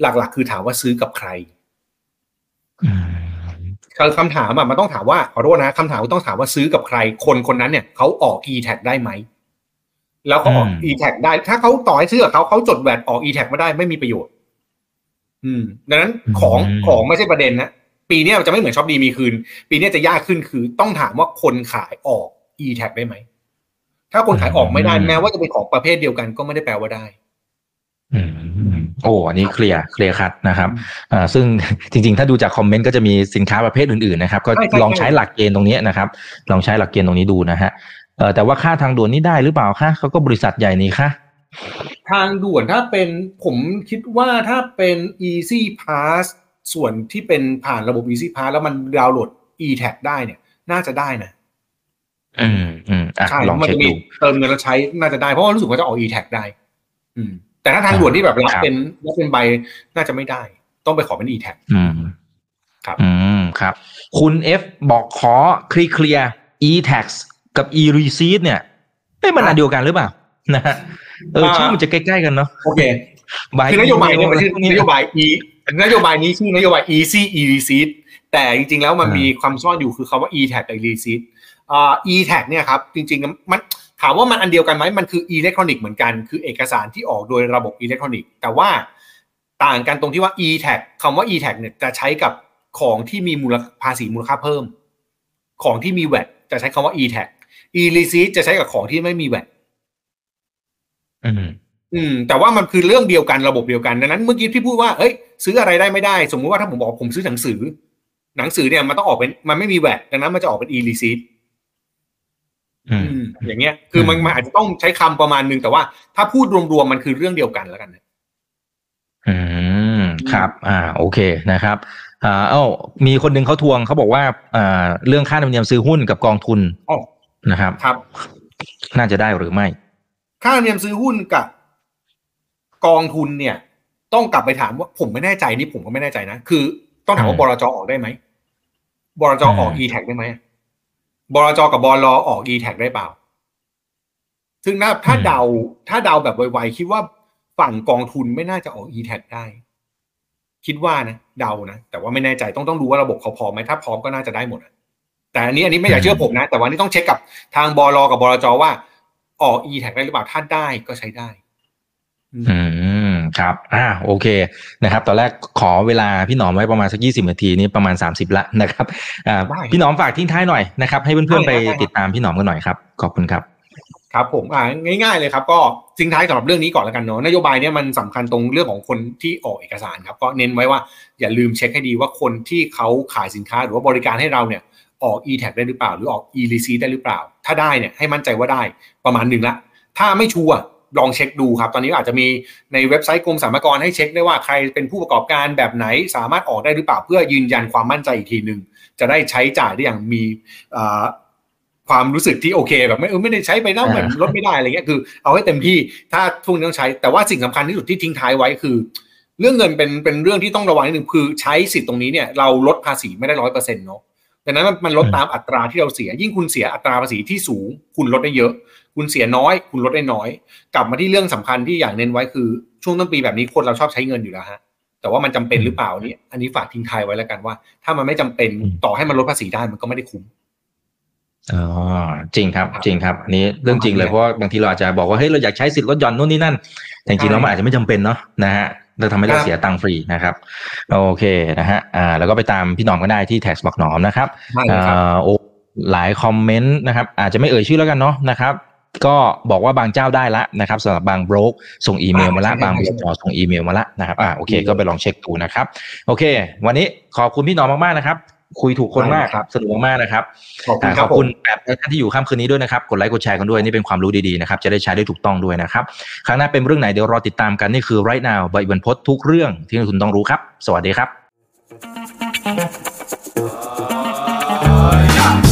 Speaker 2: หลักๆ คือถามว่าซื้อกับใคร
Speaker 1: อืม
Speaker 2: คำถามอะมันต้องถามว่าขอโทษนะคำถามต้องถามว่าซื้อกับใคร คนคนนั้นเนี่ยเขาออก e tag ได้ไหมแล้วเขาออก e tag ได้ ถ้าเขาต่อให้ซื้อกับเขาเขาจดแวดออก e tag ไม่ได้ไม่มีประโยชน์ อืม ดังนั้นของของไม่ใช่ประเด็นนะ ปีนี้จะไม่เหมือนช็อปดีมีคืน ปีนี้จะยากขึ้นคือต้องถามว่าคนขายออก e tag ได้ไหม ถ้าคนขายออกไม่ได้แม้ว่าจะเป็นของประเภทเดียวกันก็ไม่ได้แปลว่าได้
Speaker 1: อืมโอ้อันนี้เคลียร์เคลียร์คัดนะครับอ่าซึ่งจริง ๆ ถ้าดูจากคอมเมนต์ก็จะมีสินค้าประเภทอื่นๆนะครับ ก็ลองใช้หลักเกณฑ์ตรงนี้นะครับ ลองใช้หลักเกณฑ์ตรงนี้ดูนะฮะเออแต่ว่าค่าทางด่วนนี่ได้หรือเปล่าคะเขาก็บริษัทใหญ่นี่คะ
Speaker 2: ทางด่วนถ้าเป็นผมคิดว่าถ้าเป็น Easy Pass ส่วนที่เป็นผ่านระบบ Easy Pass แล้วมันดาวน์โหลด e-tag ได้เนี่ย น่าจะได้นะ
Speaker 1: อืมอืม
Speaker 2: ใช่ลองเช็คดูเติมเงินแล้วใช้น่าจะได้ เพราะว่ารู้สึกว่าจะออก e-tag ได้ อืม แต่ถ้าทางด่วนที่แบบรับเป็นรับเป็นใบน่าจะไม่ได้ ต้องไปขอเป็น e-tag
Speaker 1: อืมครับ อืมครับ คุณเอฟบอกขอคลีเคลีย e-tax กับ e-receipt เนี่ยเอ้มันอันเดียวกันหรือเปล่านะฮะเออชื่อมันจะใกล้ๆกันเนาะ
Speaker 2: โอเคคือนโยบายเนี่ยมันชื่อนโยบาย e นโยบายนี้ชื่อนโยบาย easy e-receipt แต่จริงๆแล้วมันมีความซ่อนอยู่คือคาว่า e-tag กับ e-receipt อ่า e-tag เนี่ยครับจริงๆมันถามว่ามันอันเดียวกันไหมมันคืออิเล็กทรอนิกส์เหมือนกันคือเอกสารที่ออกโดยระบบอิเล็กทรอนิกส์แต่ว่าต่างกันตรงที่ว่า e-tag คำว่า e-tag เนี่ยจะใช้กับของที่มีมูลภาษีมูลค่าเพิ่ม ของที่มี VAT จะใช้คำว่า e-tag e-receipt จะใช้กับของที่ไม่มี VAT
Speaker 1: อืม
Speaker 2: อืมแต่ว่ามันคือเรื่องเดียวกันระบบเดียวกันดังนั้นเมื่อกี้พี่พูดว่าเฮ้ยซื้ออะไรได้ไม่ได้ สมมุติว่าถ้าผมบอกผมซื้อหนังสือ หนังสือเนี่ยมันต้องออกเป็นมันไม่มีแวดดังนั้นมันจะออกเป็น e-receipt อย่างเงี้ย คือมันมันอาจจะต้องใช้คำประมาณนึงแต่ว่าถ้าพูดรวมๆมันคือเรื่องเดียวกันแล้วกันนะ
Speaker 1: อืมครับ อ่า โอเคนะครับอ่าเอ้ามีคนหนึ่งเขาทวงเขาบอกว่าอ่าเรื่องค่าธรรมเนียมซื้อหุ้นกับกองทุนนะครับ
Speaker 2: ครับ
Speaker 1: น่าจะได้หรือไม่
Speaker 2: ค่าธรรมเนียมซื้อหุ้นกับ กองทุนเนี่ย ต้องกลับไปถามว่าผมไม่แน่ใจนี่ผมก็ไม่แน่ใจนะ คือ ต้องถามว่าบลจออกได้ไหมบลจออก e tag ได้ไหมบลจกับบลออก e tag ได้เปล่า ซึ่งถ้าถ้าเดาถ้าเดาแบบไวๆคิดว่าฝั่งกองทุนไม่น่าจะออก e tag ได้ คิดว่านะเดานะแต่ว่าไม่แน่ใจต้องต้องดูว่าระบบเขาพร้อมไหมถ้าพร้อมก็น่าจะได้หมดแต่อันนี้อันนี้ไม่อยากเชื่อผมนะ แต่วันนี้ต้องเช็คกับทางบลกับบลจว่าออก e tag ได้หรือเปล่าถ้าได้ก็ใช้ได้
Speaker 1: อืมครับอ่าโอเคนะครับ ตอนแรกขอเวลาพี่หนอมไว้ประมาณสักยี่สิบนาทีนี้ประมาณสามสิบละนะครับอ่าพี่หนอมฝากทิ้งท้ายหน่อยนะครับ ให้เพื่อนๆไปติดตามพี่หนอมกันหน่อยครับ ขอบคุณครับ
Speaker 2: ครับผมอ่าง่าย ๆ เลยครับก็ทิ้งท้ายสำหรับเรื่องนี้ก่อนแล้วกันเนาะนโยบายเนี้ยมันสำคัญตรงเรื่องของคนที่ออกเอกสารครับ ก็เน้นไว้ว่าอย่าลืมเช็คให้ดีว่าคนที่เขาขายสินค้าหรือว่าบริการให้เราเนี่ยออก e-tag ได้หรือเปล่า หรือออก e-receipt ได้หรือเปล่า ถ้าได้เนี่ยให้มั่นใจว่าได้ประมาณหนึ่งละถ้าไม่ชัวร์ ลองเช็คดูครับ ตอนนี้อาจจะมีในเว็บไซต์กรมสรรพากรให้เช็คได้ว่าใครเป็นผู้ประกอบการแบบไหนสามารถออกได้หรือเปล่าเพื่อยืนยันความมั่นใจอีกทีหนึ่งจะได้ใช้จ่ายได้อย่างมีความรู้สึกที่โอเคแบบไม่เออไม่ได้ใช้ไปแล้วเหมือนลดไม่ได้อะไรเงี้ยคือเอาให้เต็มที่ถ้าทุกนี้ต้องใช้ แต่ว่าสิ่งสำคัญที่สุดที่ทิ้งท้ายไว้คือ เรื่องเงินเป็นเป็นเรื่องที่ต้องระวังนิดนึงคือใช้สิทธิ์ตรงนี้เนี่ยเราลดภาษีไม่ได้ร้อยเปอร์เซ็นต์เนาะดังนั้นมันลดตามอัตราที่เราเสีย ยิ่งคุณเสียอัตราภาษีที่สูง คุณลดได้เยอะ คุณเสียน้อย คุณลดได้น้อย กลับมาที่เรื่องสำคัญที่อยากเน้นไว้คือ ช่วงต้นปีแบบนี้คนเราชอบใช้เงินอยู่แล้วฮะแต่ว่ามันจำเป็นหรือเปล่านี่อันนี้ฝากทิ้งทายไว้แล้วกันว่า ถ้ามันไม่จำเป็นต่อให้มันลดภาษีได้มันก็ไม่ได้คุ้ม
Speaker 1: อ๋อจริงครับ จริงครับอันนี้เรื่องจริงเลยเพราะว่าบางทีเราอาจจะบอกว่าเฮ้ยเราอยากใช้สิทธิ์ลดหย่อนนู่นนี่นั่นแต่จริงๆแล้วมันอาจจะไม่จำเป็นเนาะนะฮะเราทำให้เราเสียตังค์ฟรีนะครับโอเคนะฮะอ่าแล้วก็ไปตามพี่หนอมก็ได้ที่แท็กบอกหนอมนะครับอ่าโอ้หลายคอมเมนต์นะครับ อาจจะไม่เอ่ยชื่อแล้วกันเนาะนะครับ ก็บอกว่าบางเจ้าได้ละนะครับสำหรับบางโบรกส่งอีเมลมาละบางบริษัทส่งอีเมลมาละนะครับอ่าโอเค ก็ไปลองเช็คดูนะครับ โอเค วันนี้ขอบคุณพี่น้องมากๆนะครับ คุยถูกคนมากครับสนุกมากนะครับขอบคุณแบบท่านที่อยู่ข้ามคืนนี้ด้วยนะครับกดไลค์กดแชร์กันด้วยนี่เป็นความรู้ดีๆนะครับจะได้ใช้ได้ถูกต้องด้วยนะครับครั้งหน้าเป็นเรื่องไหนเดี๋ยวรอติดตามกันนี่คือ right now ใบบันพศทุกเรื่องที่คุณต้องรู้ครับ สวัสดีครับ